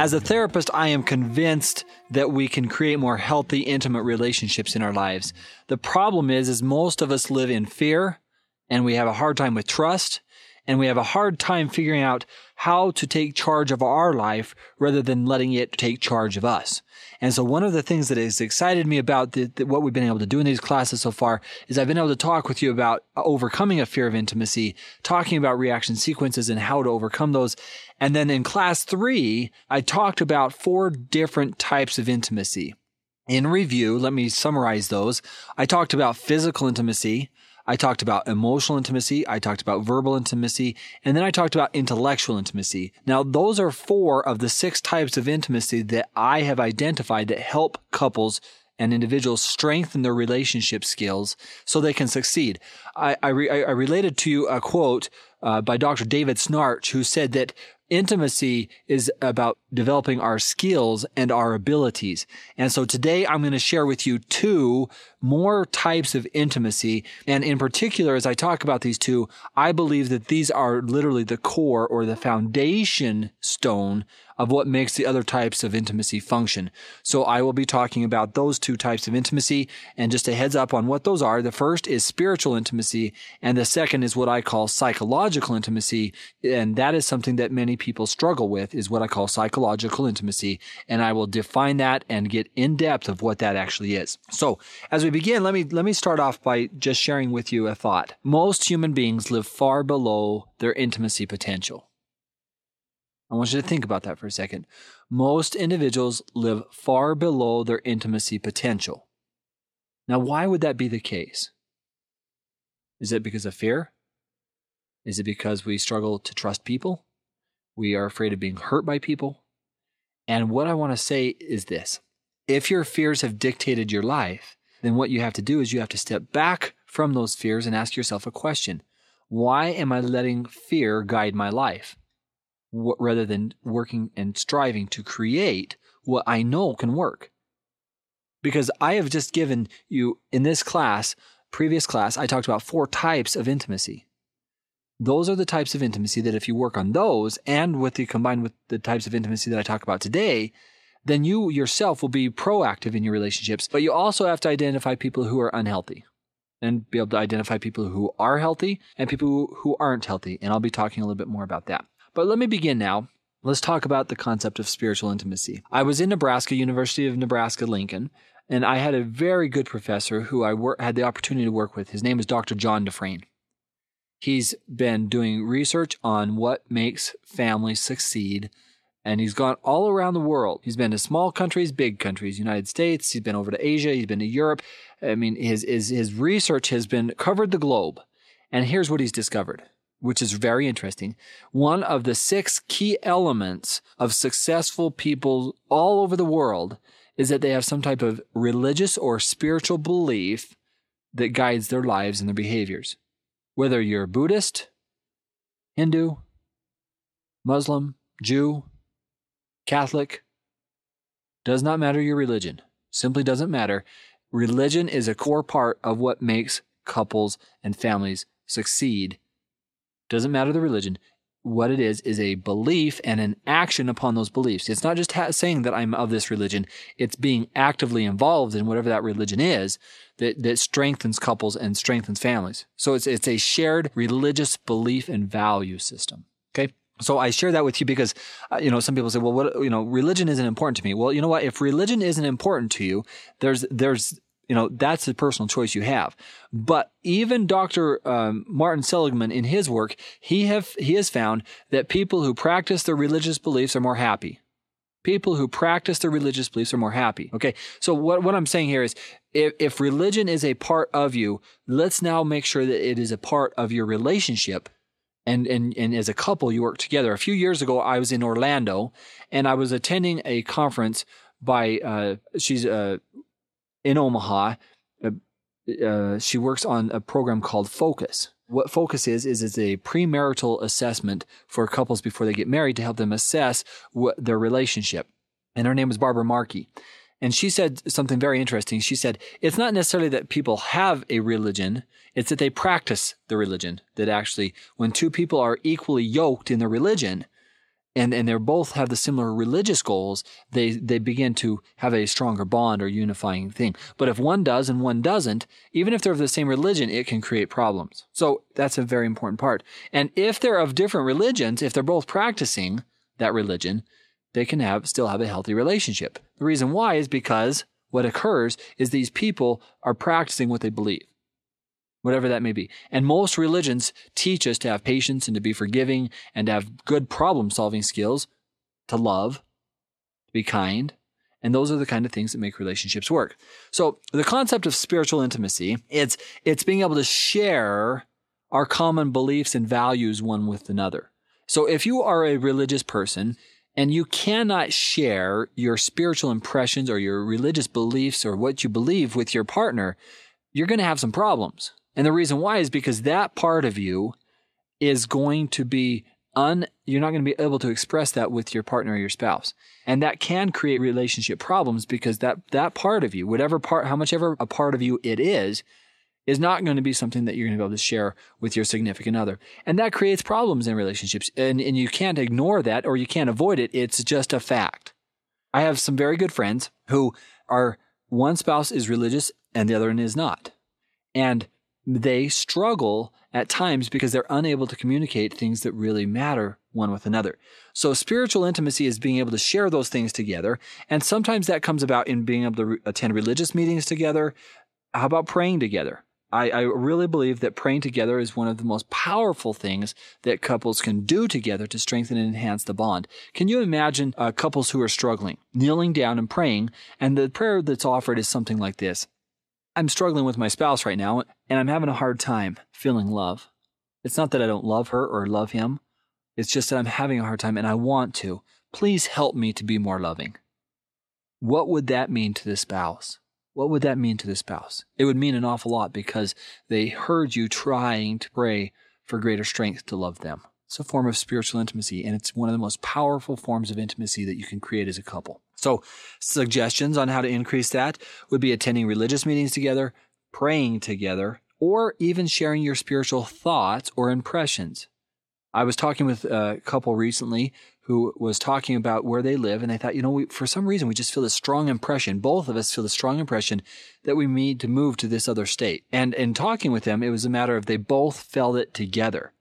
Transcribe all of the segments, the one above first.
As a therapist, I am convinced that we can create more healthy, intimate relationships in our lives. The problem is, is most of us live in fear and we have a hard time with trust and we have a hard time figuring out how to take charge of our life rather than letting it take charge of us. And so one of the things that has excited me about the, the, what we've been able to do in these classes so far is I've been able to talk with you about overcoming a fear of intimacy, talking about reaction sequences and how to overcome those. And then in class three, I talked about four different types of intimacy. In review, let me summarize those. I talked about physical intimacy. I talked about emotional intimacy. I talked about verbal intimacy. And then I talked about intellectual intimacy. Now, those are four of the six types of intimacy that I have identified that help couples and individuals strengthen their relationship skills so they can succeed. I, I, re, I related to you a quote uh, by Dr. David Schnarch, who said that Intimacy is about developing our skills and our abilities. And so today I'm going to share with you two more types of intimacy. And in particular, as I talk about these two, I believe that these are literally the core or the foundation stone of what makes the other types of intimacy function. So I will be talking about those two types of intimacy and just a heads up on what those are. The first is spiritual intimacy and the second is what I call psychological intimacy. And that is something that many people struggle with is what I call psychological intimacy. And I will define that and get in depth of what that actually is. So as we begin, let me, let me start off by just sharing with you a thought. Most human beings live far below their intimacy potential. I want you to think about that for a second. Most individuals live far below their intimacy potential. Now, why would that be the case? Is it because of fear? Is it because we struggle to trust people? We are afraid of being hurt by people? And what I want to say is this if your fears have dictated your life, then what you have to do is you have to step back from those fears and ask yourself a question Why am I letting fear guide my life? rather than working and striving to create what I know can work. Because I have just given you in this class, previous class, I talked about four types of intimacy. Those are the types of intimacy that if you work on those and with the combined with the types of intimacy that I talk about today, then you yourself will be proactive in your relationships. But you also have to identify people who are unhealthy and be able to identify people who are healthy and people who aren't healthy. And I'll be talking a little bit more about that. But let me begin now. Let's talk about the concept of spiritual intimacy. I was in Nebraska, University of Nebraska Lincoln, and I had a very good professor who I wor- had the opportunity to work with. His name is Dr. John DeFrain. He's been doing research on what makes families succeed, and he's gone all around the world. He's been to small countries, big countries, United States. He's been over to Asia. He's been to Europe. I mean, his his his research has been covered the globe, and here's what he's discovered which is very interesting. One of the six key elements of successful people all over the world is that they have some type of religious or spiritual belief that guides their lives and their behaviors. Whether you're Buddhist, Hindu, Muslim, Jew, Catholic, does not matter your religion. Simply doesn't matter. Religion is a core part of what makes couples and families succeed doesn't matter the religion. What it is, is a belief and an action upon those beliefs. It's not just ha- saying that I'm of this religion. It's being actively involved in whatever that religion is that, that strengthens couples and strengthens families. So it's, it's a shared religious belief and value system. So I share that with you because, uh, you know, some people say, well, what, you know, religion isn't important to me. Well, you know what? If religion isn't important to you, there's, there's you know, that's a personal choice you have. But even Dr. Um, Martin Seligman in his work, he have he has found that people who practice their religious beliefs are more happy. People who practice their religious beliefs are more happy. Okay. So what, what I'm saying here is if, if religion is a part of you, let's now make sure that it is a part of your relationship and, and, and as a couple, you work together. A few years ago, I was in Orlando and I was attending a conference by, uh, she's, uh, in Omaha. Uh, uh, she works on a program called FOCCUS. What FOCCUS is is it's a premarital assessment for couples before they get married to help them assess what, their relationship. And her name is Barbara Markey. And she said something very interesting. She said, it's not necessarily that people have a religion, it's that they practice the religion. That actually, when two people are equally yoked in their religion, and, and they both have the similar religious goals, they, they begin to have a stronger bond or unifying thing. But if one does and one doesn't, even if they're of the same religion, it can create problems. So that's a very important part. And if they're of different religions, if they're both practicing that religion, they can have still have a healthy relationship. The reason why is because what occurs is these people are practicing what they believe whatever that may be. And most religions teach us to have patience and to be forgiving and to have good problem solving skills, to love, to be kind. And those are the kind of things that make relationships work. So the concept of spiritual intimacy, it's, it's being able to share our common beliefs and values one with another. So if you are a religious person and you cannot share your spiritual impressions or your religious beliefs or what you believe with your partner, you're going to have some problems. And the reason why is because that part of you is going to be un, you're not going to be able to express that with your partner or your spouse. And that can create relationship problems because that, that part of you, whatever part, how much ever a part of you it is, is not going to be something that you're going to be able to share with your significant other. And that creates problems in relationships. And, and you can't ignore that or you can't avoid it. It's just a fact. I have some very good friends who are one spouse is religious and the other one is not. And they struggle at times because they're unable to communicate things that really matter one with another. So spiritual intimacy is being able to share those things together. And sometimes that comes about in being able to attend religious meetings together. How about praying together? I, I, really believe that praying together is one of the most powerful things that couples can do together to strengthen and enhance the bond. Can you imagine uh, couples who are struggling, kneeling down and praying, and the prayer that's offered is something like this I'm struggling with my spouse right now, and I'm having a hard time feeling love. It's not that I don't love her or love him. It's just that I'm having a hard time and I want to. Please help me to be more loving. What would that mean to the spouse? What would that mean to the spouse? It would mean an awful lot because they heard you trying to pray for greater strength to love them. It's a form of spiritual intimacy, and it's one of the most powerful forms of intimacy that you can create as a couple. So, suggestions on how to increase that would be attending religious meetings together, praying together, or even sharing your spiritual thoughts or impressions. I was talking with a couple recently who was talking about where they live, and they thought, you know, we, for some reason, we just feel a strong impression. Both of us feel a strong impression that we need to move to this other state. And in talking with them, it was a matter of they both felt it together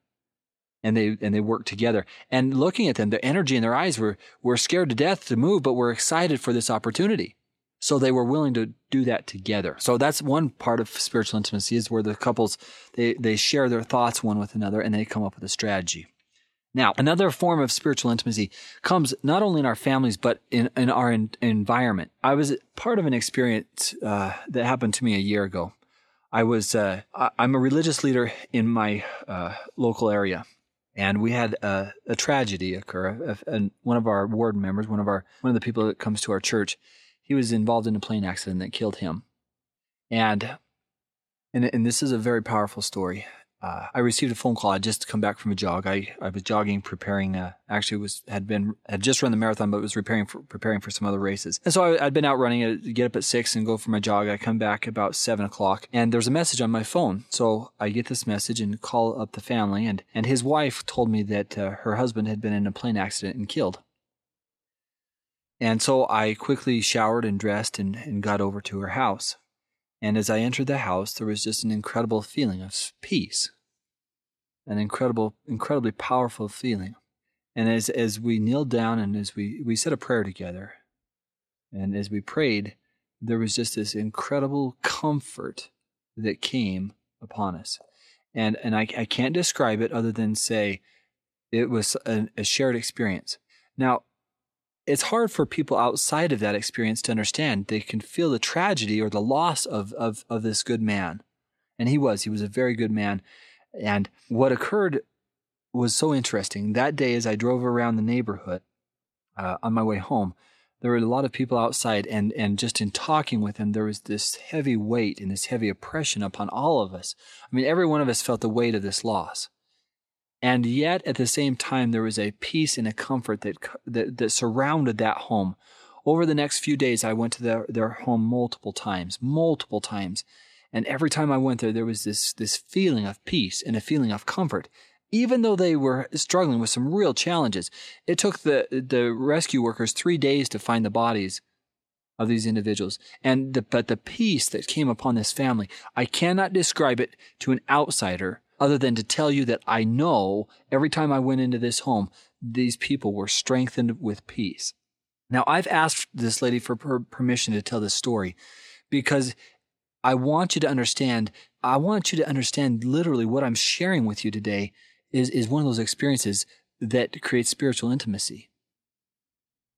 and they and they worked together. And looking at them, the energy in their eyes were were scared to death to move, but were excited for this opportunity. So they were willing to do that together. So that's one part of spiritual intimacy is where the couples they they share their thoughts one with another and they come up with a strategy. Now, another form of spiritual intimacy comes not only in our families, but in, in our in, environment. I was part of an experience uh, that happened to me a year ago. I was, uh, I'm a religious leader in my uh, local area and we had a, a tragedy occur. And one of our ward members, one of our one of the people that comes to our church, he was involved in a plane accident that killed him. And and, and this is a very powerful story uh, I received a phone call. I just come back from a jog. I, I was jogging, preparing. Uh, actually, was had been had just run the marathon, but was preparing for preparing for some other races. And so I, had been out running. I get up at six and go for my jog. I come back about seven o'clock, and there's a message on my phone. So I get this message and call up the family, and and his wife told me that uh, her husband had been in a plane accident and killed. And so I quickly showered and dressed and, and got over to her house. And as I entered the house, there was just an incredible feeling of peace, an incredible, incredibly powerful feeling. And as, as we kneeled down and as we, we said a prayer together, and as we prayed, there was just this incredible comfort that came upon us. And, and I, I can't describe it other than say it was a, a shared experience. Now, it's hard for people outside of that experience to understand. They can feel the tragedy or the loss of, of, of this good man. And he was, he was a very good man. And what occurred was so interesting. That day, as I drove around the neighborhood uh, on my way home, there were a lot of people outside, and, and just in talking with them, there was this heavy weight and this heavy oppression upon all of us. I mean, every one of us felt the weight of this loss. And yet, at the same time, there was a peace and a comfort that, that, that surrounded that home. Over the next few days, I went to their, their home multiple times, multiple times. And every time I went there, there was this, this feeling of peace and a feeling of comfort. even though they were struggling with some real challenges. It took the, the rescue workers three days to find the bodies of these individuals. And the, but the peace that came upon this family, I cannot describe it to an outsider other than to tell you that I know every time I went into this home, these people were strengthened with peace. Now, I've asked this lady for per- permission to tell this story because I want you to understand, I want you to understand literally what I'm sharing with you today is, is one of those experiences that creates spiritual intimacy.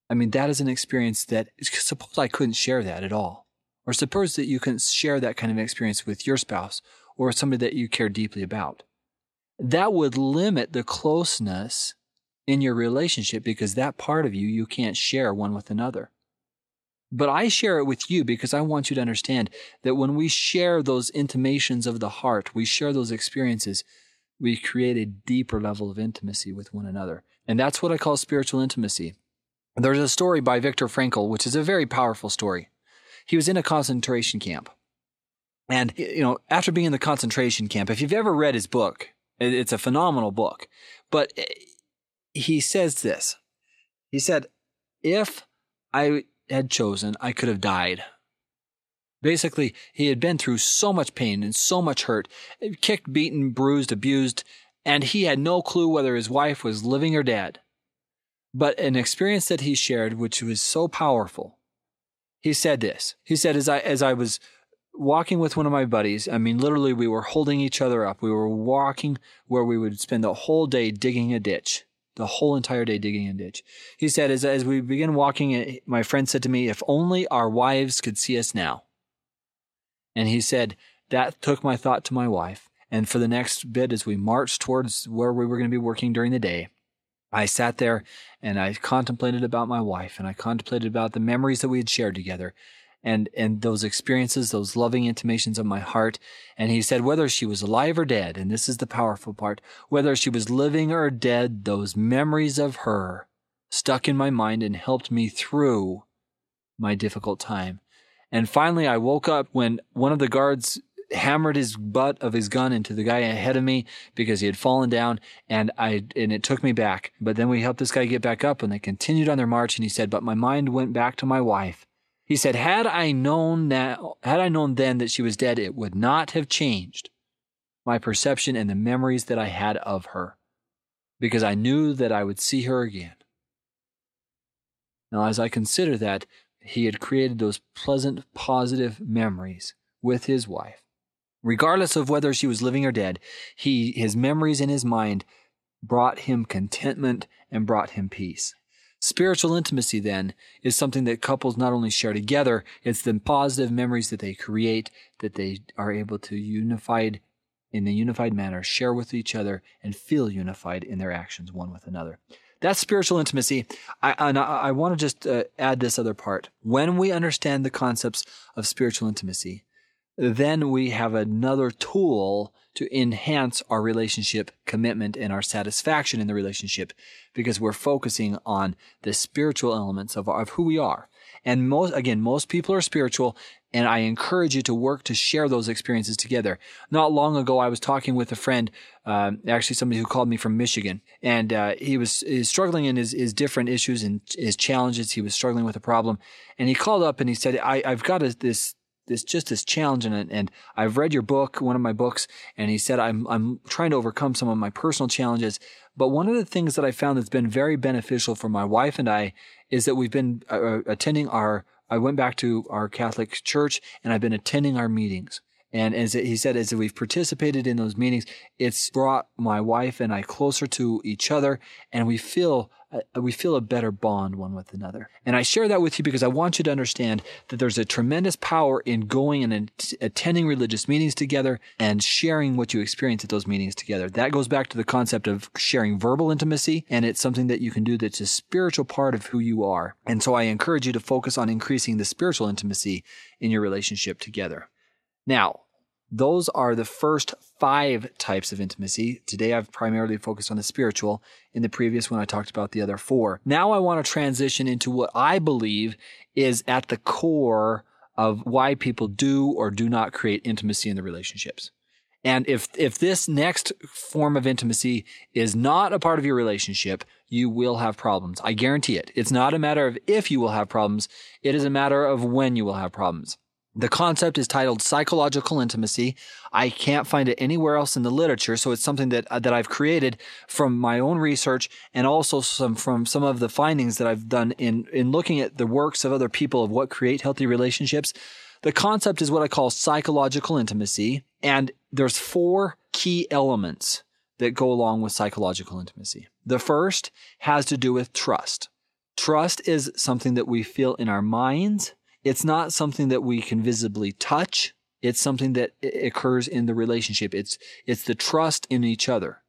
I mean, that is an experience that suppose I couldn't share that at all. Or suppose that you can share that kind of experience with your spouse or somebody that you care deeply about. That would limit the closeness in your relationship because that part of you you can't share one with another. But I share it with you because I want you to understand that when we share those intimations of the heart, we share those experiences, we create a deeper level of intimacy with one another. And that's what I call spiritual intimacy. There's a story by Viktor Frankl, which is a very powerful story. He was in a concentration camp. And, you know, after being in the concentration camp, if you've ever read his book, it's a phenomenal book. But eh, he says this. He said, if I had chosen, I could have died. Basically, he had been through so much pain and so much hurt, kicked, beaten, bruised, abused, and he had no clue whether his wife was living or dead. But an experience that he shared, which was so powerful, he said this. He said, as I, as I was walking with one of my buddies, I mean, literally, we were holding each other up. We were walking where we would spend the whole day digging a ditch, the whole entire day digging a ditch. He said, as, as we began walking, my friend said to me, if only our wives could see us now. And he said, that took my thought to my wife. And for the next bit, as we marched towards where we were going to be working during the day, I sat there and I contemplated about my wife and I contemplated about the memories that we had shared together and, and those experiences, those loving intimations of my heart. And he said, whether she was alive or dead, and this is the powerful part, whether she was living or dead, those memories of her stuck in my mind and helped me through my difficult time. And finally, I woke up when one of the guards hammered his butt of his gun into the guy ahead of me because he had fallen down and I and it took me back. But then we helped this guy get back up and they continued on their march and he said, But my mind went back to my wife. He said, Had I known now had I known then that she was dead, it would not have changed my perception and the memories that I had of her. Because I knew that I would see her again. Now, as I consider that, he had created those pleasant, positive memories with his wife. Regardless of whether she was living or dead, he, his memories in his mind brought him contentment and brought him peace. Spiritual intimacy, then, is something that couples not only share together, it's the positive memories that they create, that they are able to unified, in a unified manner, share with each other and feel unified in their actions one with another. That's spiritual intimacy. I, I, I want to just uh, add this other part. When we understand the concepts of spiritual intimacy, then we have another tool to enhance our relationship commitment and our satisfaction in the relationship because we're focusing on the spiritual elements of, of who we are. And most, again, most people are spiritual and I encourage you to work to share those experiences together. Not long ago, I was talking with a friend, uh, actually somebody who called me from Michigan, and uh, he was, struggling in his, his different issues and his challenges. He was struggling with a problem, and he called up and he said, I, have got a, this this just this challenge and and I've read your book, one of my books, and he said I'm I'm trying to overcome some of my personal challenges. But one of the things that I found that's been very beneficial for my wife and I is that we've been uh, uh attending our. I went back to our Catholic church and I've been attending our meetings. And as he said, as we've participated in those meetings, it's brought my wife and I closer to each other, and we feel we feel a better bond one with another. And I share that with you because I want you to understand that there's a tremendous power in going and attending religious meetings together and sharing what you experience at those meetings together. That goes back to the concept of sharing verbal intimacy, and it's something that you can do that's a spiritual part of who you are. And so I encourage you to focus on increasing the spiritual intimacy in your relationship together. Now, those are the first five types of intimacy. Today I've primarily focused on the spiritual. In the previous one, I talked about the other four. Now I want to transition into what I believe is at the core of why people do or do not create intimacy in the relationships. And if, if this next form of intimacy is not a part of your relationship, you will have problems. I guarantee it. It's not a matter of if you will have problems. It is a matter of when you will have problems. The concept is titled psychological intimacy. I can't find it anywhere else in the literature, so it's something that uh, that I've created from my own research and also some from some of the findings that I've done in in looking at the works of other people of what create healthy relationships. The concept is what I call psychological intimacy, and there's four key elements that go along with psychological intimacy. The first has to do with trust. Trust is something that we feel in our minds it's not something that we can visibly touch. It's something that occurs in the relationship. It's, it's the trust in each other.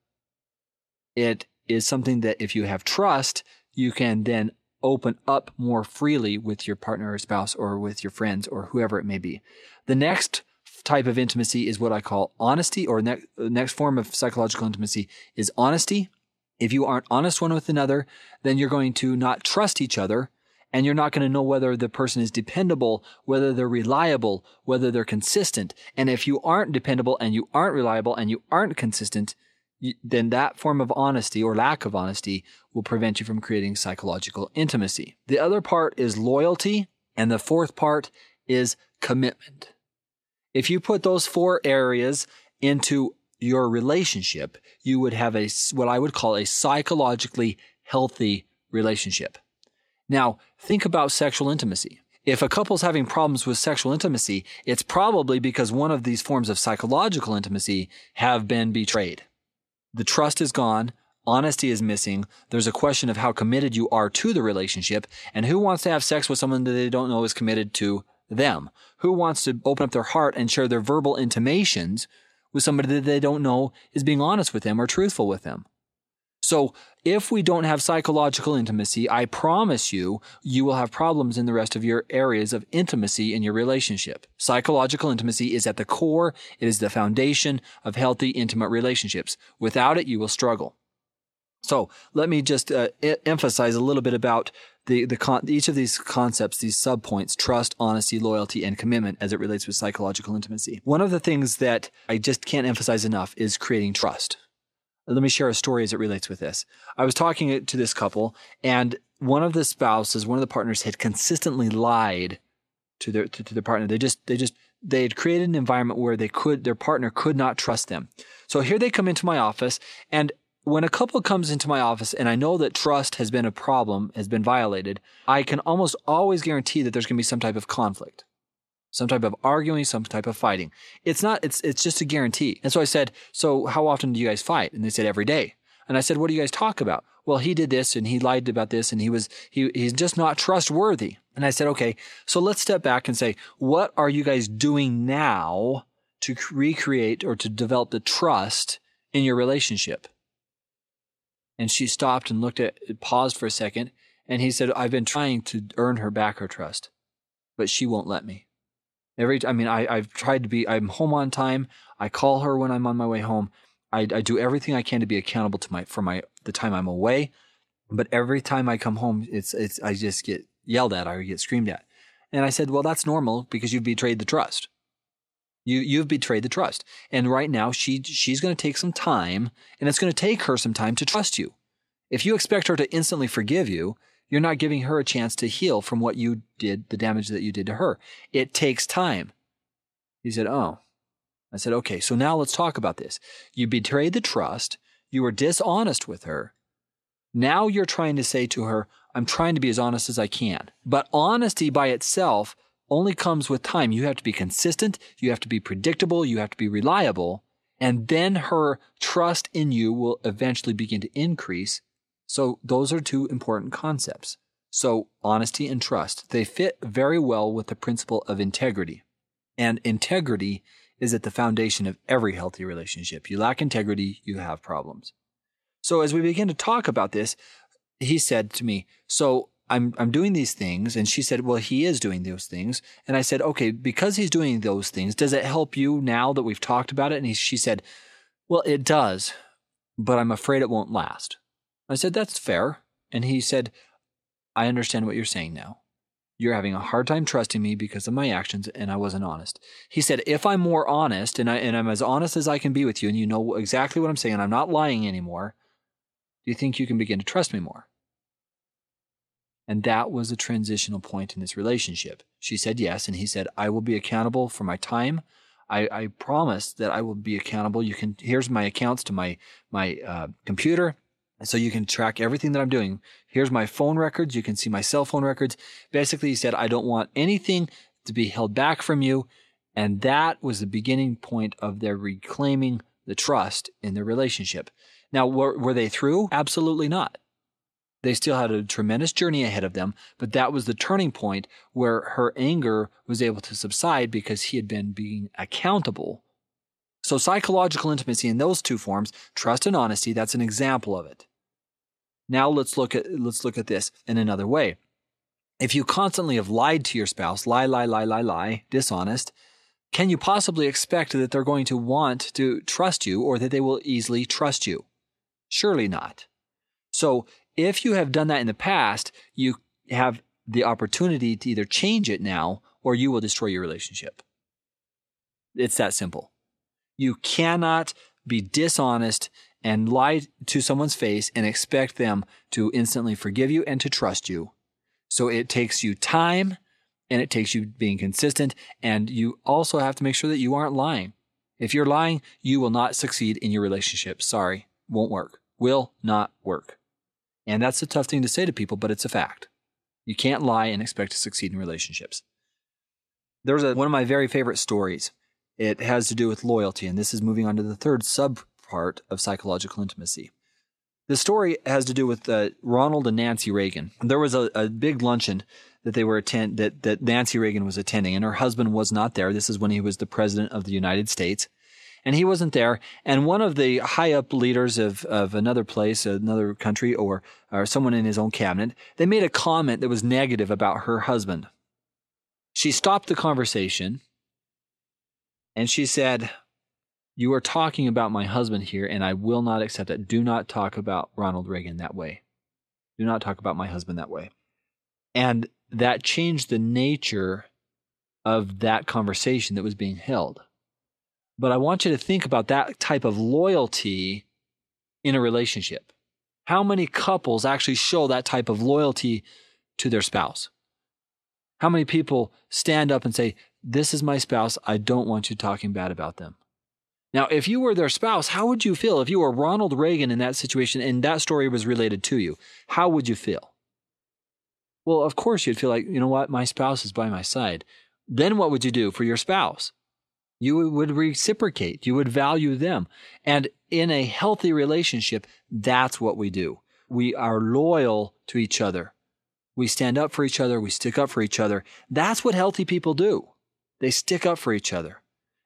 It is something that if you have trust, you can then open up more freely with your partner or spouse or with your friends or whoever it may be. The next type of intimacy is what I call honesty or ne- next form of psychological intimacy is honesty. If you aren't honest one with another, then you're going to not trust each other and you're not going to know whether the person is dependable, whether they're reliable, whether they're consistent. And if you aren't dependable and you aren't reliable and you aren't consistent, then that form of honesty or lack of honesty will prevent you from creating psychological intimacy. The other part is loyalty, and the fourth part is commitment. If you put those four areas into your relationship, you would have a what I would call a psychologically healthy relationship. Now, think about sexual intimacy. If a couple's having problems with sexual intimacy, it's probably because one of these forms of psychological intimacy have been betrayed. The trust is gone. Honesty is missing. There's a question of how committed you are to the relationship and who wants to have sex with someone that they don't know is committed to them. Who wants to open up their heart and share their verbal intimations with somebody that they don't know is being honest with them or truthful with them. So if we don't have psychological intimacy, I promise you, you will have problems in the rest of your areas of intimacy in your relationship. Psychological intimacy is at the core. It is the foundation of healthy, intimate relationships. Without it, you will struggle. So let me just uh, emphasize a little bit about the, the con- each of these concepts, these subpoints, trust, honesty, loyalty, and commitment as it relates with psychological intimacy. One of the things that I just can't emphasize enough is creating trust let me share a story as it relates with this. I was talking to this couple, and one of the spouses, one of the partners, had consistently lied to their to, to their partner. They just they just they had created an environment where they could their partner could not trust them. So here they come into my office, and when a couple comes into my office and I know that trust has been a problem, has been violated, I can almost always guarantee that there's going to be some type of conflict some type of arguing, some type of fighting. It's not, it's, it's just a guarantee. And so I said, so how often do you guys fight? And they said every day. And I said, what do you guys talk about? Well, he did this and he lied about this and he was, he, he's just not trustworthy. And I said, okay, so let's step back and say, what are you guys doing now to recreate or to develop the trust in your relationship? And she stopped and looked at, paused for a second. And he said, I've been trying to earn her back her trust, but she won't let me. Every, I mean, I, I've tried to be, I'm home on time. I call her when I'm on my way home. I, I do everything I can to be accountable to my, for my, the time I'm away. But every time I come home, it's, it's, I just get yelled at I get screamed at. And I said, well, that's normal because you've betrayed the trust. You, you've betrayed the trust. And right now she, she's going to take some time and it's going to take her some time to trust you. If you expect her to instantly forgive you, you're not giving her a chance to heal from what you did, the damage that you did to her. It takes time. He said, Oh. I said, Okay, so now let's talk about this. You betrayed the trust. You were dishonest with her. Now you're trying to say to her, I'm trying to be as honest as I can. But honesty by itself only comes with time. You have to be consistent. You have to be predictable. You have to be reliable. And then her trust in you will eventually begin to increase so those are two important concepts. So honesty and trust, they fit very well with the principle of integrity. And integrity is at the foundation of every healthy relationship. You lack integrity, you have problems. So as we begin to talk about this, he said to me, so I'm, I'm doing these things. And she said, well, he is doing those things. And I said, okay, because he's doing those things, does it help you now that we've talked about it? And he, she said, well, it does, but I'm afraid it won't last. I said, That's fair. And he said, I understand what you're saying now. You're having a hard time trusting me because of my actions and I wasn't honest. He said, if I'm more honest and, I, and I'm as honest as I can be with you and you know exactly what I'm saying, and I'm not lying anymore, do you think you can begin to trust me more? And that was a transitional point in this relationship. She said yes. And he said, I will be accountable for my time. I, I promise that I will be accountable. You can, here's my accounts to my, my uh, computer. So you can track everything that I'm doing. Here's my phone records. You can see my cell phone records. Basically, he said, I don't want anything to be held back from you. And that was the beginning point of their reclaiming the trust in their relationship. Now, were, were they through? Absolutely not. They still had a tremendous journey ahead of them, but that was the turning point where her anger was able to subside because he had been being accountable. So psychological intimacy in those two forms, trust and honesty, that's an example of it. Now let's look at let's look at this in another way. If you constantly have lied to your spouse, lie, lie, lie, lie, lie, dishonest, can you possibly expect that they're going to want to trust you or that they will easily trust you? Surely not. So if you have done that in the past, you have the opportunity to either change it now or you will destroy your relationship. It's that simple. You cannot be dishonest and lie to someone's face and expect them to instantly forgive you and to trust you. So it takes you time and it takes you being consistent. And you also have to make sure that you aren't lying. If you're lying, you will not succeed in your relationship. Sorry, won't work. Will not work. And that's a tough thing to say to people, but it's a fact. You can't lie and expect to succeed in relationships. There's a, one of my very favorite stories. It has to do with loyalty, and this is moving on to the third sub part of psychological intimacy. The story has to do with uh, Ronald and Nancy Reagan. There was a, a big luncheon that they were attend that that Nancy Reagan was attending, and her husband was not there. This is when he was the president of the United States, and he wasn't there. And one of the high up leaders of of another place, another country, or or someone in his own cabinet, they made a comment that was negative about her husband. She stopped the conversation, and she said, you are talking about my husband here, and I will not accept it. Do not talk about Ronald Reagan that way. Do not talk about my husband that way. And that changed the nature of that conversation that was being held. But I want you to think about that type of loyalty in a relationship. How many couples actually show that type of loyalty to their spouse? How many people stand up and say, This is my spouse. I don't want you talking bad about them? Now, if you were their spouse, how would you feel if you were Ronald Reagan in that situation and that story was related to you? How would you feel? Well, of course, you'd feel like, you know what, my spouse is by my side. Then what would you do for your spouse? You would reciprocate, you would value them. And in a healthy relationship, that's what we do. We are loyal to each other. We stand up for each other, we stick up for each other. That's what healthy people do. They stick up for each other.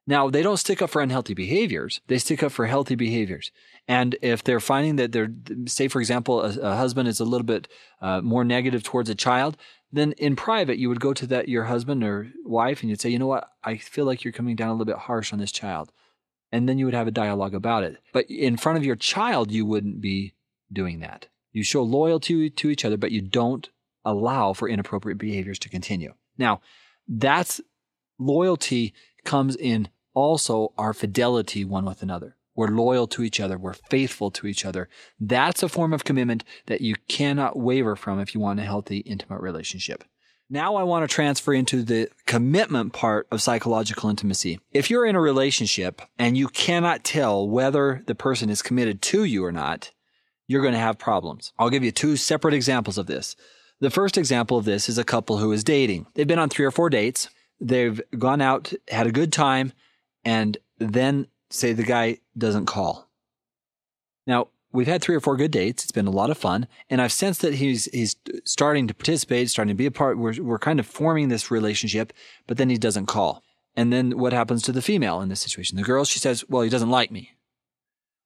Now, they don't stick up for unhealthy behaviors. They stick up for healthy behaviors. And if they're finding that they're, say, for example, a, a husband is a little bit uh, more negative towards a child, then in private, you would go to that, your husband or wife, and you'd say, you know what? I feel like you're coming down a little bit harsh on this child. And then you would have a dialogue about it. But in front of your child, you wouldn't be doing that. You show loyalty to each other, but you don't allow for inappropriate behaviors to continue. Now, that's loyalty comes in also our fidelity one with another. We're loyal to each other. We're faithful to each other. That's a form of commitment that you cannot waver from if you want a healthy, intimate relationship. Now I want to transfer into the commitment part of psychological intimacy. If you're in a relationship and you cannot tell whether the person is committed to you or not, you're going to have problems. I'll give you two separate examples of this. The first example of this is a couple who is dating. They've been on three or four dates. They've gone out, had a good time, and then say the guy doesn't call. Now, we've had three or four good dates. It's been a lot of fun. And I've sensed that he's, he's starting to participate, starting to be a part. We're, we're kind of forming this relationship, but then he doesn't call. And then what happens to the female in this situation? The girl, she says, well, he doesn't like me.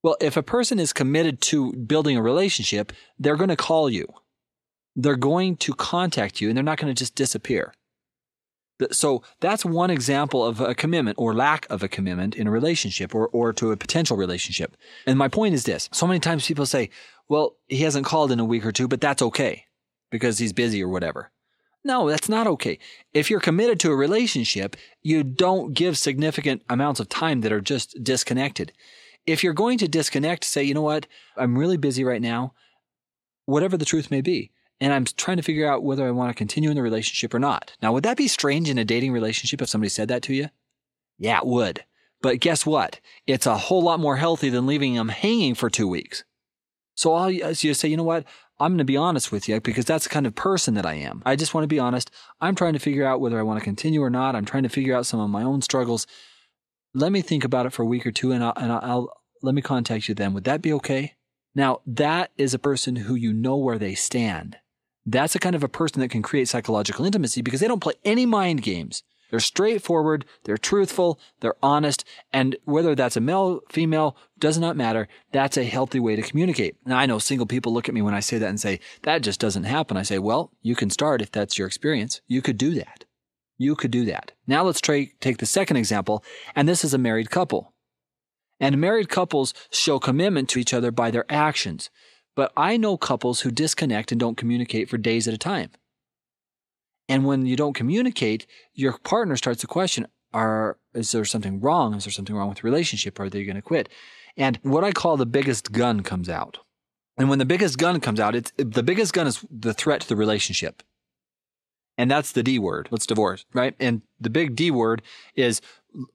Well, if a person is committed to building a relationship, they're going to call you. They're going to contact you and they're not going to just disappear. So that's one example of a commitment or lack of a commitment in a relationship or, or to a potential relationship. And my point is this. So many times people say, well, he hasn't called in a week or two, but that's okay because he's busy or whatever. No, that's not okay. If you're committed to a relationship, you don't give significant amounts of time that are just disconnected. If you're going to disconnect, say, you know what, I'm really busy right now, whatever the truth may be, and I'm trying to figure out whether I want to continue in the relationship or not. Now, would that be strange in a dating relationship if somebody said that to you? Yeah, it would. But guess what? It's a whole lot more healthy than leaving them hanging for two weeks. So I'll you say, you know what? I'm going to be honest with you because that's the kind of person that I am. I just want to be honest. I'm trying to figure out whether I want to continue or not. I'm trying to figure out some of my own struggles. Let me think about it for a week or two and I'll, and I'll let me contact you then. Would that be okay? Now, that is a person who you know where they stand. That's the kind of a person that can create psychological intimacy because they don't play any mind games. They're straightforward, they're truthful, they're honest, and whether that's a male, or female, does not matter. That's a healthy way to communicate. Now, I know single people look at me when I say that and say, that just doesn't happen. I say, well, you can start if that's your experience. You could do that. You could do that. Now let's take the second example, and this is a married couple. And married couples show commitment to each other by their actions. But I know couples who disconnect and don't communicate for days at a time. And when you don't communicate, your partner starts to question, are, is there something wrong? Is there something wrong with the relationship? Are they going to quit? And what I call the biggest gun comes out. And when the biggest gun comes out, it's the biggest gun is the threat to the relationship. And that's the D word. What's divorce, right? And the big D word is,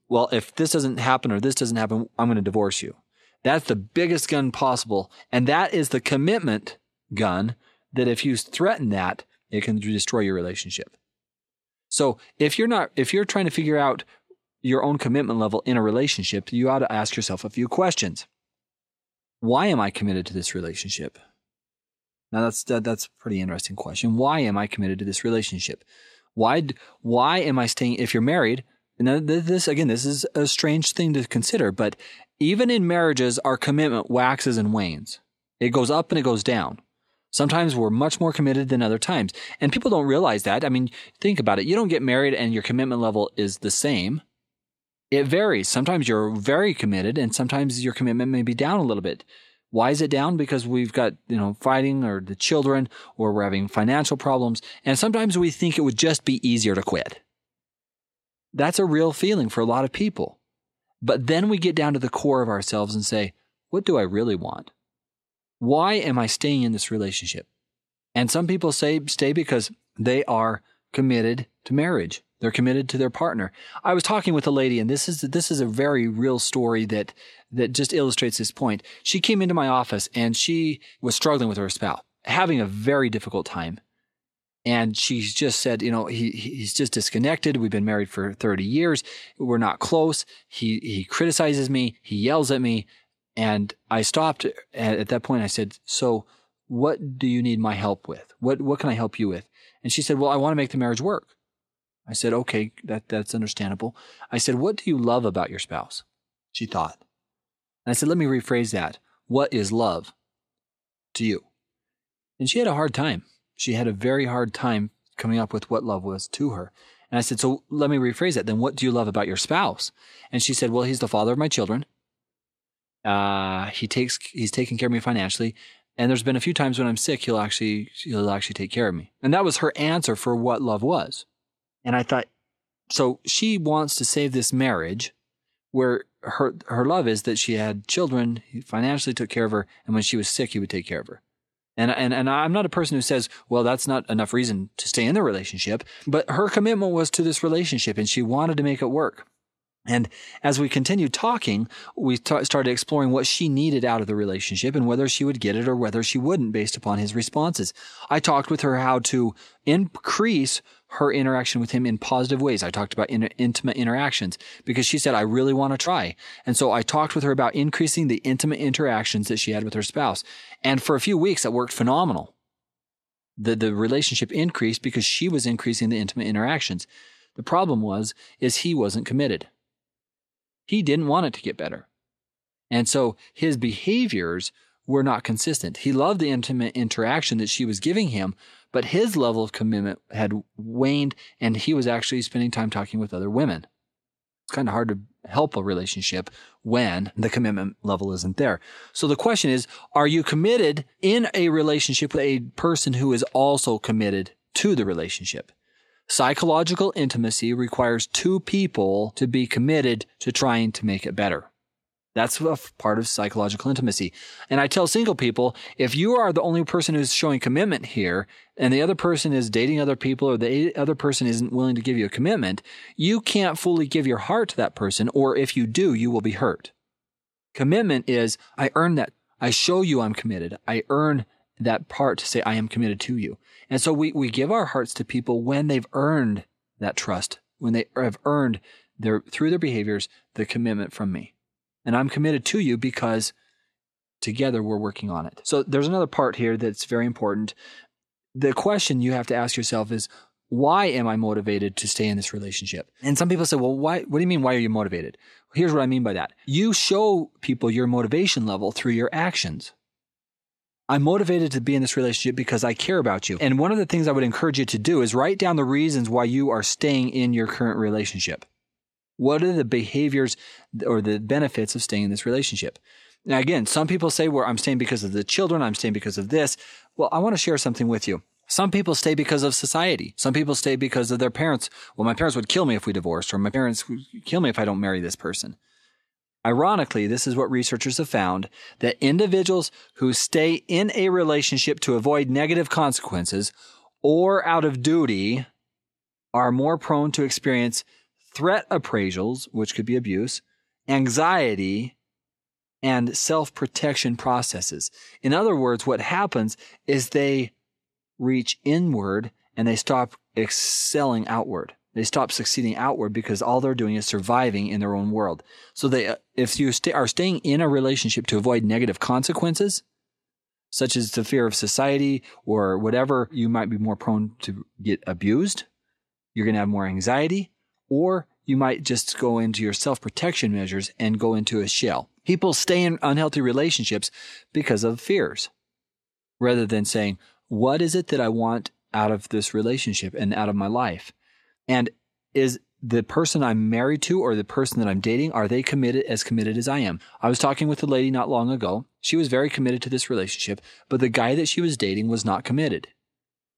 well, if this doesn't happen or this doesn't happen, I'm going to divorce you. That's the biggest gun possible. And that is the commitment gun that if you threaten that, it can destroy your relationship. So if you're not, if you're trying to figure out your own commitment level in a relationship, you ought to ask yourself a few questions. Why am I committed to this relationship? Now that's that, that's a pretty interesting question. Why am I committed to this relationship? Why why am I staying? If you're married, and this again, this is a strange thing to consider, but even in marriages, our commitment waxes and wanes. It goes up and it goes down. Sometimes we're much more committed than other times. And people don't realize that. I mean, think about it. You don't get married and your commitment level is the same. It varies. Sometimes you're very committed and sometimes your commitment may be down a little bit. Why is it down? Because we've got, you know, fighting or the children or we're having financial problems. And sometimes we think it would just be easier to quit. That's a real feeling for a lot of people. But then we get down to the core of ourselves and say, what do I really want? Why am I staying in this relationship? And some people say stay because they are committed to marriage. They're committed to their partner. I was talking with a lady, and this is this is a very real story that that just illustrates this point. She came into my office and she was struggling with her spouse, having a very difficult time. And she just said, you know, he he's just disconnected. We've been married for 30 years. We're not close. He he criticizes me. He yells at me. And I stopped at that point. I said, so what do you need my help with? What, what can I help you with? And she said, well, I want to make the marriage work. I said, okay, that, that's understandable. I said, what do you love about your spouse? She thought. And I said, let me rephrase that. What is love to you? And she had a hard time. She had a very hard time coming up with what love was to her. And I said, so let me rephrase that. Then what do you love about your spouse? And she said, well, he's the father of my children. Uh, he takes he's taking care of me financially, and there's been a few times when I'm sick, he'll actually he'll actually take care of me. And that was her answer for what love was. And I thought, so she wants to save this marriage, where her her love is that she had children, he financially took care of her, and when she was sick, he would take care of her. And, and, and I'm not a person who says, well, that's not enough reason to stay in the relationship, but her commitment was to this relationship and she wanted to make it work. And as we continued talking, we t- started exploring what she needed out of the relationship and whether she would get it or whether she wouldn't based upon his responses. I talked with her how to increase her interaction with him in positive ways. I talked about in- intimate interactions because she said, I really want to try. And so I talked with her about increasing the intimate interactions that she had with her spouse. And for a few weeks, that worked phenomenal. The, the relationship increased because she was increasing the intimate interactions. The problem was, is he wasn't committed. He didn't want it to get better. And so his behaviors were not consistent. He loved the intimate interaction that she was giving him, but his level of commitment had waned and he was actually spending time talking with other women. It's kind of hard to help a relationship when the commitment level isn't there. So the question is, are you committed in a relationship with a person who is also committed to the relationship. Psychological intimacy requires two people to be committed to trying to make it better. That's a part of psychological intimacy. And I tell single people, if you are the only person who's showing commitment here and the other person is dating other people or the other person isn't willing to give you a commitment, you can't fully give your heart to that person. Or if you do, you will be hurt. Commitment is, I earn that. I show you I'm committed. I earn that part to say, I am committed to you. And so we, we give our hearts to people when they've earned that trust, when they have earned their, through their behaviors, the commitment from me. And I'm committed to you because together we're working on it. So there's another part here that's very important. The question you have to ask yourself is, why am I motivated to stay in this relationship? And some people say, well, why, what do you mean? Why are you motivated? Here's what I mean by that. You show people your motivation level through your actions. I'm motivated to be in this relationship because I care about you. And one of the things I would encourage you to do is write down the reasons why you are staying in your current relationship. What are the behaviors or the benefits of staying in this relationship? Now, again, some people say, well, I'm staying because of the children. I'm staying because of this. Well, I want to share something with you. Some people stay because of society. Some people stay because of their parents. Well, my parents would kill me if we divorced, or my parents would kill me if I don't marry this person. Ironically, this is what researchers have found that individuals who stay in a relationship to avoid negative consequences or out of duty are more prone to experience threat appraisals, which could be abuse, anxiety, and self protection processes. In other words, what happens is they reach inward and they stop excelling outward. They stop succeeding outward because all they're doing is surviving in their own world. So they, uh, if you are staying in a relationship to avoid negative consequences, such as the fear of society or whatever, you might be more prone to get abused. You're going to have more anxiety or you might just go into your self protection measures and go into a shell. People stay in unhealthy relationships because of fears rather than saying, what is it that I want out of this relationship and out of my life? And is the person I'm married to or the person that I'm dating, are they committed as committed as I am? I was talking with a lady not long ago. She was very committed to this relationship, but the guy that she was dating was not committed.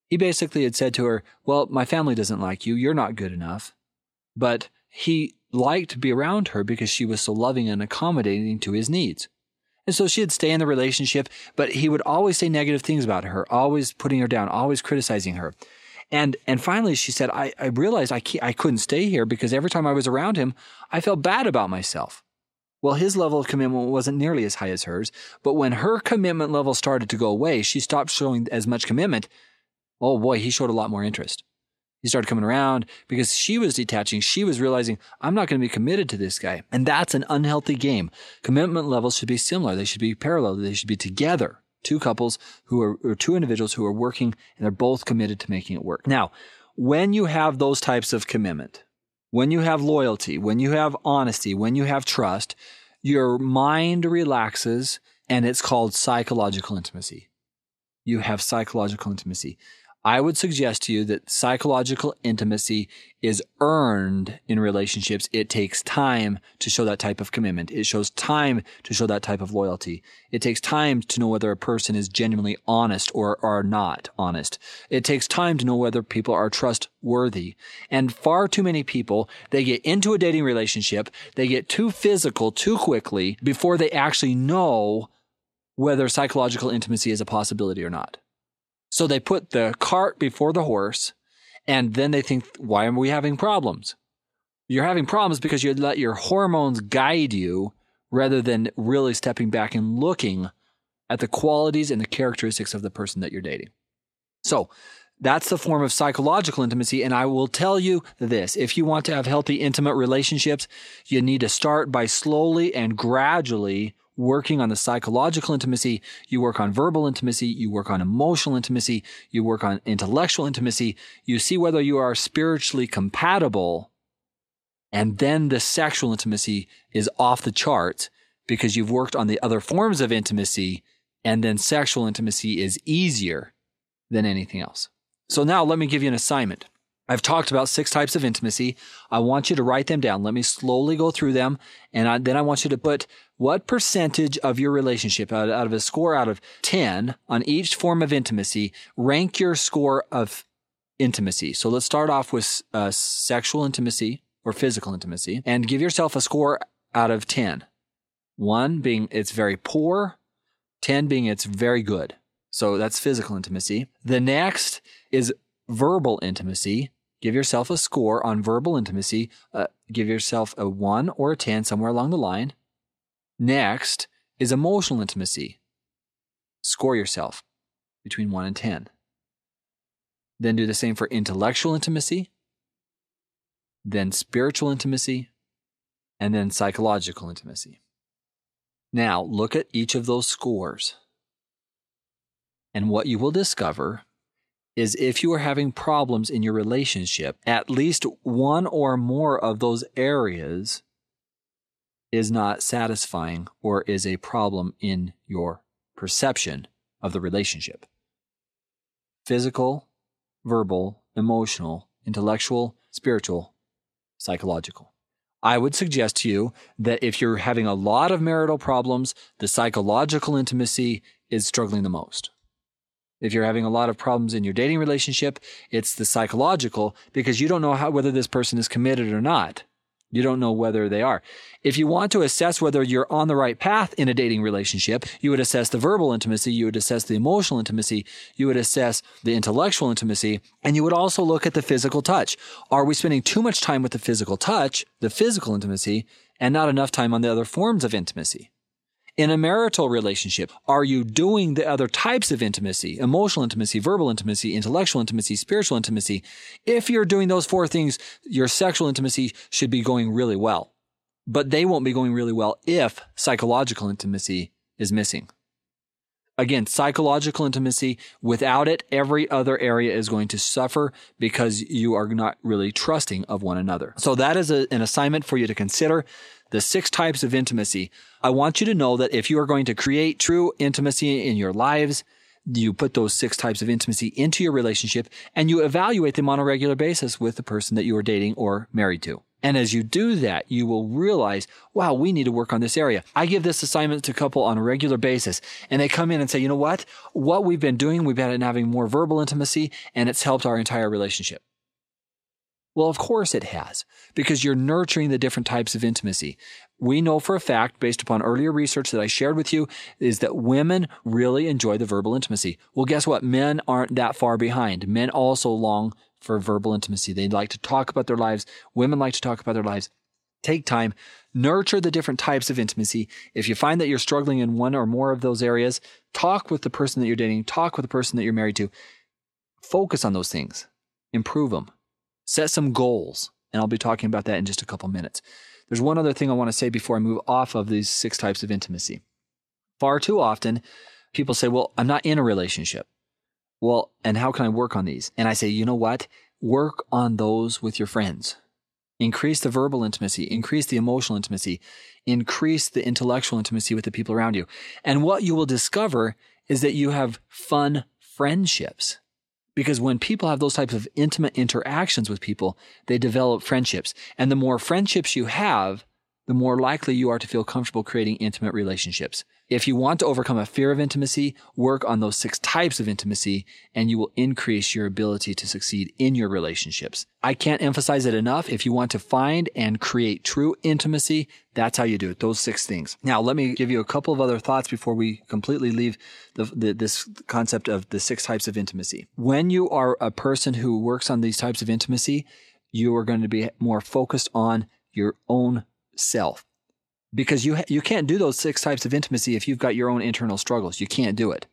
He basically had said to her, Well, my family doesn't like you. You're not good enough. But he liked to be around her because she was so loving and accommodating to his needs. And so she'd stay in the relationship, but he would always say negative things about her, always putting her down, always criticizing her. And, and finally she said, I, I realized I, I couldn't stay here because every time I was around him, I felt bad about myself. Well, his level of commitment wasn't nearly as high as hers, but when her commitment level started to go away, she stopped showing as much commitment. Oh boy, he showed a lot more interest. He started coming around because she was detaching. She was realizing, I'm not going to be committed to this guy. And that's an unhealthy game. Commitment levels should be similar. They should be parallel. They should be together. Two couples who are, or two individuals who are working and they're both committed to making it work. Now, when you have those types of commitment, when you have loyalty, when you have honesty, when you have trust, your mind relaxes and it's called psychological intimacy. You have psychological intimacy. I would suggest to you that psychological intimacy is earned in relationships. It takes time to show that type of commitment. It shows time to show that type of loyalty. It takes time to know whether a person is genuinely honest or are not honest. It takes time to know whether people are trustworthy. And far too many people, they get into a dating relationship, they get too physical too quickly before they actually know whether psychological intimacy is a possibility or not. So they put the cart before the horse, and then they think, why are we having problems? You're having problems because you let your hormones guide you rather than really stepping back and looking at the qualities and the characteristics of the person that you're dating. So that's the form of psychological intimacy. And I will tell you this if you want to have healthy, intimate relationships, you need to start by slowly and gradually working on the psychological intimacy, you work on verbal intimacy, you work on emotional intimacy, you work on intellectual intimacy, you see whether you are spiritually compatible, and then the sexual intimacy is off the charts because you've worked on the other forms of intimacy, and then sexual intimacy is easier than anything else. So now let me give you an assignment. I've talked about six types of intimacy. I want you to write them down. Let me slowly go through them. And I, then I want you to put what percentage of your relationship out, out of a score out of 10 on each form of intimacy, rank your score of intimacy. So let's start off with uh, sexual intimacy or physical intimacy and give yourself a score out of 10. One being it's very poor, 10 being it's very good. So that's physical intimacy. The next is verbal intimacy. Give yourself a score on verbal intimacy. Uh, give yourself a 1 or a 10 somewhere along the line. Next is emotional intimacy. Score yourself between 1 and 10. Then do the same for intellectual intimacy, then spiritual intimacy, and then psychological intimacy. Now, look at each of those scores. And what you will discover is if you are having problems in your relationship, at least one or more of those areas is not satisfying or is a problem in your perception of the relationship. Physical, verbal, emotional, intellectual, spiritual, psychological. I would suggest to you that if you're having a lot of marital problems, the psychological intimacy is struggling the most. If you're having a lot of problems in your dating relationship, it's the psychological because you don't know how, whether this person is committed or not. You don't know whether they are. If you want to assess whether you're on the right path in a dating relationship, you would assess the verbal intimacy, you would assess the emotional intimacy, you would assess the intellectual intimacy, and you would also look at the physical touch. Are we spending too much time with the physical touch, the physical intimacy, and not enough time on the other forms of intimacy? In a marital relationship? Are you doing the other types of intimacy, emotional intimacy, verbal intimacy, intellectual intimacy, spiritual intimacy? If you're doing those four things, your sexual intimacy should be going really well. But they won't be going really well if psychological intimacy is missing. Again, psychological intimacy, without it, every other area is going to suffer because you are not really trusting of one another. So that is a, an assignment for you to consider the six types of intimacy. I want you to know that if you are going to create true intimacy in your lives, you put those six types of intimacy into your relationship and you evaluate them on a regular basis with the person that you are dating or married to. And as you do that, you will realize, wow, we need to work on this area. I give this assignment to couple on a regular basis and they come in and say, you know what? What we've been doing, we've been having more verbal intimacy and it's helped our entire relationship. Well, of course it has, because you're nurturing the different types of intimacy. We know for a fact, based upon earlier research that I shared with you, is that women really enjoy the verbal intimacy. Well, guess what? Men aren't that far behind. Men also long for verbal intimacy. They like to talk about their lives. Women like to talk about their lives. Take time, nurture the different types of intimacy. If you find that you're struggling in one or more of those areas, talk with the person that you're dating, talk with the person that you're married to. Focus on those things, improve them. Set some goals, and I'll be talking about that in just a couple minutes. There's one other thing I want to say before I move off of these six types of intimacy. Far too often, people say, Well, I'm not in a relationship. Well, and how can I work on these? And I say, You know what? Work on those with your friends. Increase the verbal intimacy, increase the emotional intimacy, increase the intellectual intimacy with the people around you. And what you will discover is that you have fun friendships. Because when people have those types of intimate interactions with people, they develop friendships. And the more friendships you have, the more likely you are to feel comfortable creating intimate relationships. If you want to overcome a fear of intimacy, work on those six types of intimacy and you will increase your ability to succeed in your relationships. I can't emphasize it enough. If you want to find and create true intimacy, that's how you do it. Those six things. Now, let me give you a couple of other thoughts before we completely leave the, the, this concept of the six types of intimacy. When you are a person who works on these types of intimacy, you are going to be more focused on your own self because you, ha- you can't do those six types of intimacy if you've got your own internal struggles. You can't do it.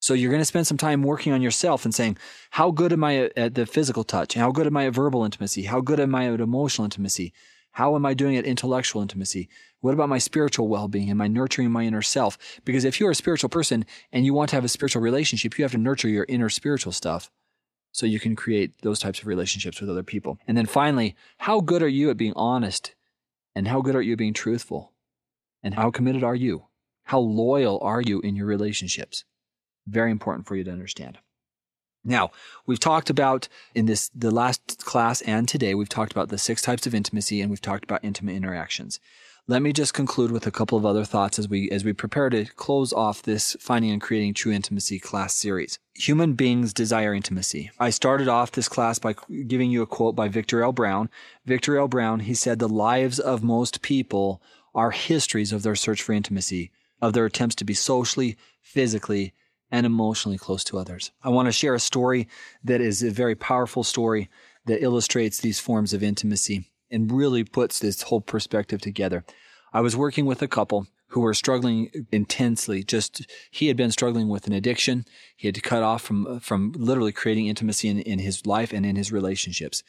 So you're going to spend some time working on yourself and saying, how good am I at the physical touch? How good am I at verbal intimacy? How good am I at emotional intimacy? How am I doing at intellectual intimacy? What about my spiritual well-being? Am I nurturing my inner self? Because if you're a spiritual person and you want to have a spiritual relationship, you have to nurture your inner spiritual stuff so you can create those types of relationships with other people. And then finally, how good are you at being honest and how good are you being truthful? And how committed are you? How loyal are you in your relationships? Very important for you to understand. Now, we've talked about in this, the last class and today, we've talked about the six types of intimacy and we've talked about intimate interactions. Let me just conclude with a couple of other thoughts as we as we prepare to close off this finding and creating true intimacy class series. Human beings desire intimacy. I started off this class by giving you a quote by Victor L. Brown. Victor L. Brown, he said the lives of most people are histories of their search for intimacy, of their attempts to be socially, physically, and emotionally close to others. I want to share a story that is a very powerful story that illustrates these forms of intimacy and really puts this whole perspective together. I was working with a couple who were struggling intensely. Just he had been struggling with an addiction. He had to cut off from from literally creating intimacy in, in his life and in his relationships.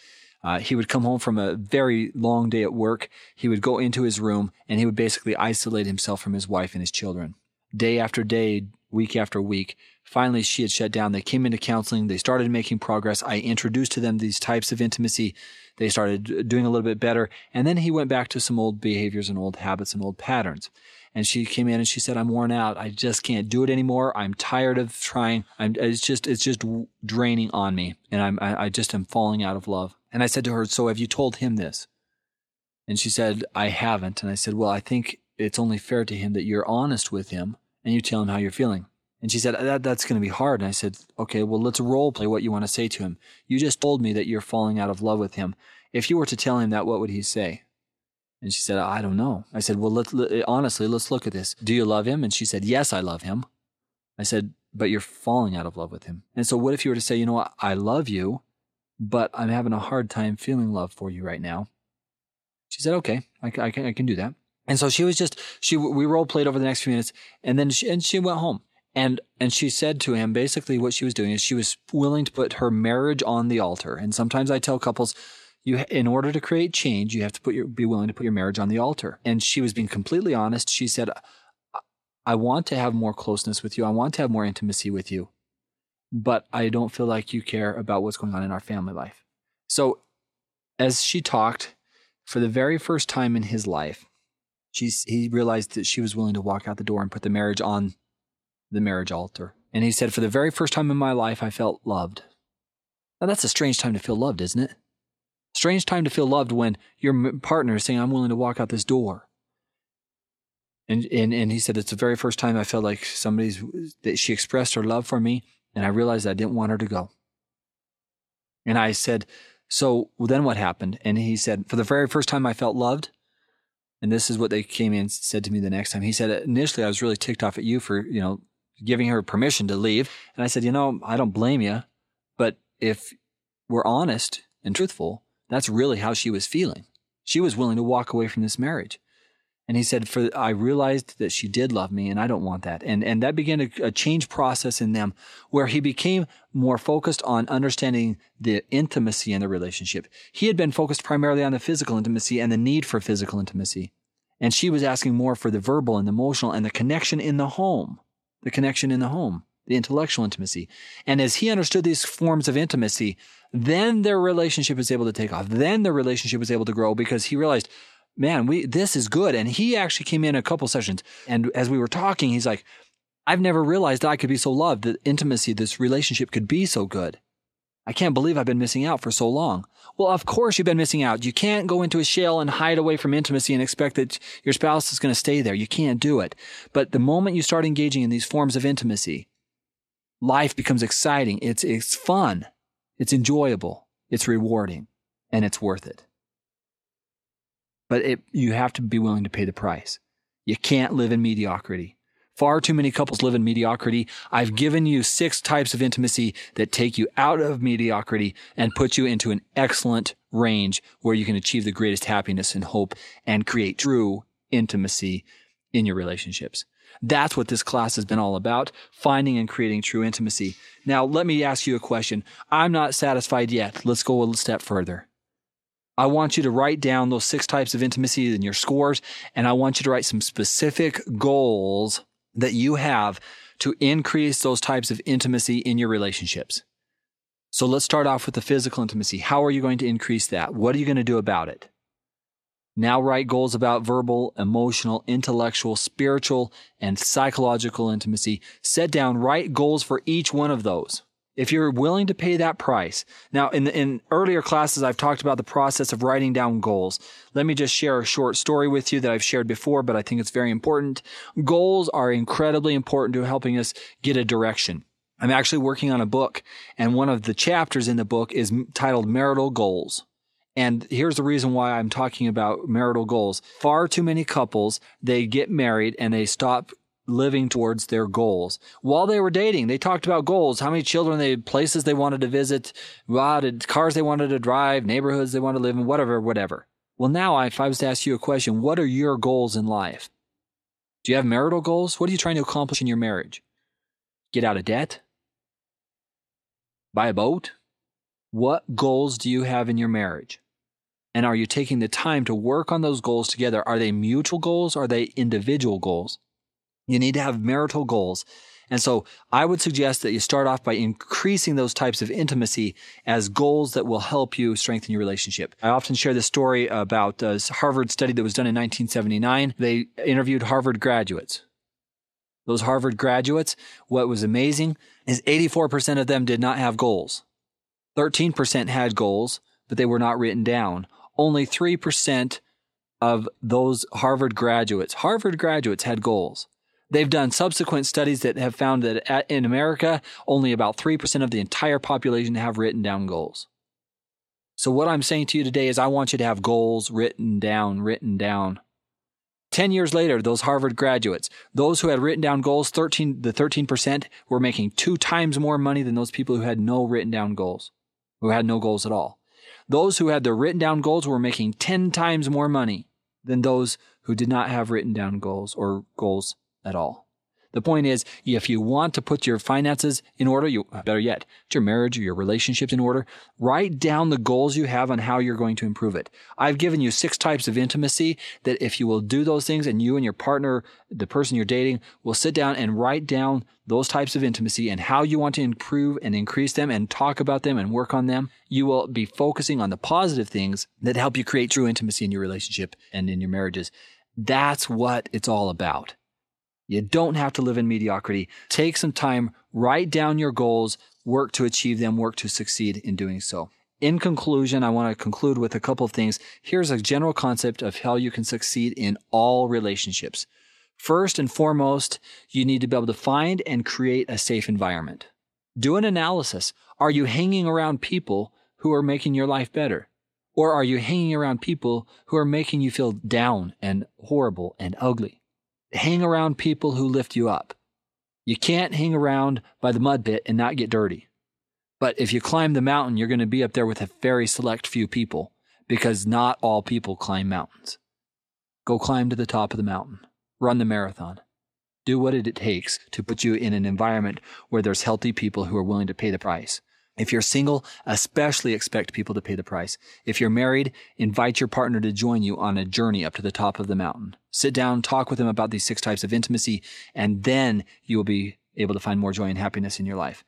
Uh, he would come home from a very long day at work. He would go into his room and he would basically isolate himself from his wife and his children. Day after day, week after week. Finally, she had shut down. They came into counseling. They started making progress. I introduced to them these types of intimacy they started doing a little bit better. And then he went back to some old behaviors and old habits and old patterns. And she came in and she said, I'm worn out. I just can't do it anymore. I'm tired of trying. I'm, it's just, it's just draining on me. And I'm, I, I just am falling out of love. And I said to her, so have you told him this? And she said, I haven't. And I said, well, I think it's only fair to him that you're honest with him and you tell him how you're feeling. And she said, uh, that, that's going to be hard. And I said, okay, well, let's role play what you want to say to him. You just told me that you're falling out of love with him. If you were to tell him that, what would he say? And she said, I don't know. I said, well, let, let, uh, honestly, let's look at this. Do you love him? And she said, yes, I love him. I said, but you're falling out of love with him. And so what if you were to say, you know what? I love you, but I'm having a hard time feeling love for you right now. She said, okay, I, I, can, I can do that. And so she was just, she, we role played over the next few minutes and then she, and she went home. And, and she said to him, basically what she was doing is she was willing to put her marriage on the altar. And sometimes I tell couples, you, in order to create change, you have to put your, be willing to put your marriage on the altar. And she was being completely honest. She said, I want to have more closeness with you. I want to have more intimacy with you, but I don't feel like you care about what's going on in our family life. So as she talked for the very first time in his life, she's, he realized that she was willing to walk out the door and put the marriage on the marriage altar. And he said, For the very first time in my life, I felt loved. Now, that's a strange time to feel loved, isn't it? Strange time to feel loved when your partner is saying, I'm willing to walk out this door. And, and, and he said, It's the very first time I felt like somebody's, that she expressed her love for me, and I realized I didn't want her to go. And I said, So then what happened? And he said, For the very first time I felt loved, and this is what they came in and said to me the next time. He said, Initially, I was really ticked off at you for, you know, giving her permission to leave. And I said, you know, I don't blame you, but if we're honest and truthful, that's really how she was feeling. She was willing to walk away from this marriage. And he said, for I realized that she did love me and I don't want that. And, and that began a, a change process in them where he became more focused on understanding the intimacy in the relationship. He had been focused primarily on the physical intimacy and the need for physical intimacy. And she was asking more for the verbal and the emotional and the connection in the home the connection in the home, the intellectual intimacy. And as he understood these forms of intimacy, then their relationship was able to take off. Then their relationship was able to grow because he realized, man, we this is good. And he actually came in a couple sessions, and as we were talking, he's like, I've never realized I could be so loved, that intimacy, this relationship could be so good. I can't believe I've been missing out for so long. Well, of course you've been missing out. You can't go into a shell and hide away from intimacy and expect that your spouse is going to stay there. You can't do it. But the moment you start engaging in these forms of intimacy, life becomes exciting. It's, it's fun. It's enjoyable. It's rewarding and it's worth it. But it, you have to be willing to pay the price. You can't live in mediocrity. Far too many couples live in mediocrity. I've given you six types of intimacy that take you out of mediocrity and put you into an excellent range where you can achieve the greatest happiness and hope and create true intimacy in your relationships. That's what this class has been all about, finding and creating true intimacy. Now, let me ask you a question. I'm not satisfied yet. Let's go a step further. I want you to write down those six types of intimacy in your scores, and I want you to write some specific goals that you have to increase those types of intimacy in your relationships. So let's start off with the physical intimacy. How are you going to increase that? What are you going to do about it? Now write goals about verbal, emotional, intellectual, spiritual, and psychological intimacy. Set down, write goals for each one of those. If you're willing to pay that price. Now, in, in earlier classes, I've talked about the process of writing down goals. Let me just share a short story with you that I've shared before, but I think it's very important. Goals are incredibly important to helping us get a direction. I'm actually working on a book, and one of the chapters in the book is titled Marital Goals. And here's the reason why I'm talking about marital goals. Far too many couples, they get married and they stop living towards their goals. While they were dating, they talked about goals, how many children they had, places they wanted to visit, cars they wanted to drive, neighborhoods they wanted to live in, whatever, whatever. Well, now if I was to ask you a question, what are your goals in life? Do you have marital goals? What are you trying to accomplish in your marriage? Get out of debt? Buy a boat? What goals do you have in your marriage? And are you taking the time to work on those goals together? Are they mutual goals? Are they individual goals? You need to have marital goals. And so I would suggest that you start off by increasing those types of intimacy as goals that will help you strengthen your relationship. I often share this story about uh, a Harvard study that was done in 1979. They interviewed Harvard graduates. Those Harvard graduates, what was amazing is 84% of them did not have goals. 13% had goals, but they were not written down. Only 3% of those Harvard graduates, Harvard graduates had goals. They've done subsequent studies that have found that in America, only about 3% of the entire population have written down goals. So what I'm saying to you today is I want you to have goals written down, written down. 10 years later, those Harvard graduates, those who had written down goals, 13, the 13% were making two times more money than those people who had no written down goals, who had no goals at all. Those who had their written down goals were making 10 times more money than those who did not have written down goals or goals at all. The point is, if you want to put your finances in order, you uh, better yet, your marriage or your relationships in order, write down the goals you have on how you're going to improve it. I've given you six types of intimacy that if you will do those things and you and your partner, the person you're dating, will sit down and write down those types of intimacy and how you want to improve and increase them and talk about them and work on them, you will be focusing on the positive things that help you create true intimacy in your relationship and in your marriages. That's what it's all about. You don't have to live in mediocrity. Take some time, write down your goals, work to achieve them, work to succeed in doing so. In conclusion, I want to conclude with a couple of things. Here's a general concept of how you can succeed in all relationships. First and foremost, you need to be able to find and create a safe environment. Do an analysis. Are you hanging around people who are making your life better? Or are you hanging around people who are making you feel down and horrible and ugly? Hang around people who lift you up. You can't hang around by the mud pit and not get dirty. But if you climb the mountain, you're going to be up there with a very select few people because not all people climb mountains. Go climb to the top of the mountain. Run the marathon. Do what it takes to put you in an environment where there's healthy people who are willing to pay the price. If you're single, especially expect people to pay the price. If you're married, invite your partner to join you on a journey up to the top of the mountain. Sit down, talk with them about these six types of intimacy, and then you will be able to find more joy and happiness in your life.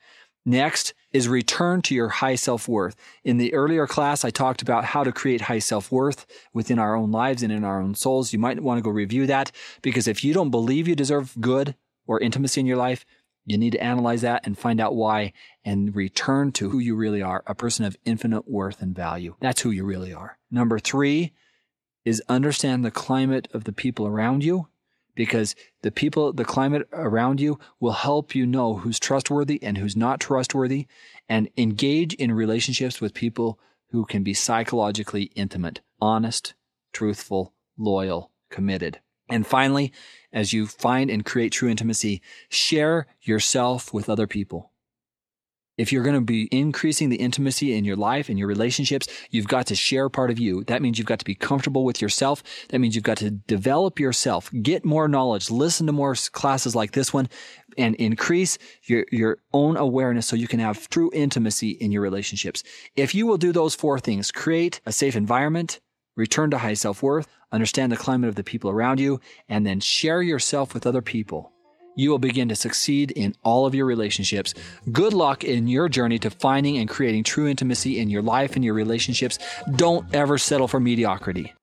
Next is return to your high self worth. In the earlier class, I talked about how to create high self worth within our own lives and in our own souls. You might want to go review that because if you don't believe you deserve good or intimacy in your life, you need to analyze that and find out why and return to who you really are, a person of infinite worth and value. That's who you really are. Number three is understand the climate of the people around you because the people, the climate around you will help you know who's trustworthy and who's not trustworthy and engage in relationships with people who can be psychologically intimate, honest, truthful, loyal, committed. And finally, as you find and create true intimacy, share yourself with other people. If you're going to be increasing the intimacy in your life and your relationships, you've got to share part of you. That means you've got to be comfortable with yourself. That means you've got to develop yourself, get more knowledge, listen to more classes like this one, and increase your, your own awareness so you can have true intimacy in your relationships. If you will do those four things, create a safe environment, return to high self worth, understand the climate of the people around you, and then share yourself with other people. You will begin to succeed in all of your relationships. Good luck in your journey to finding and creating true intimacy in your life and your relationships. Don't ever settle for mediocrity.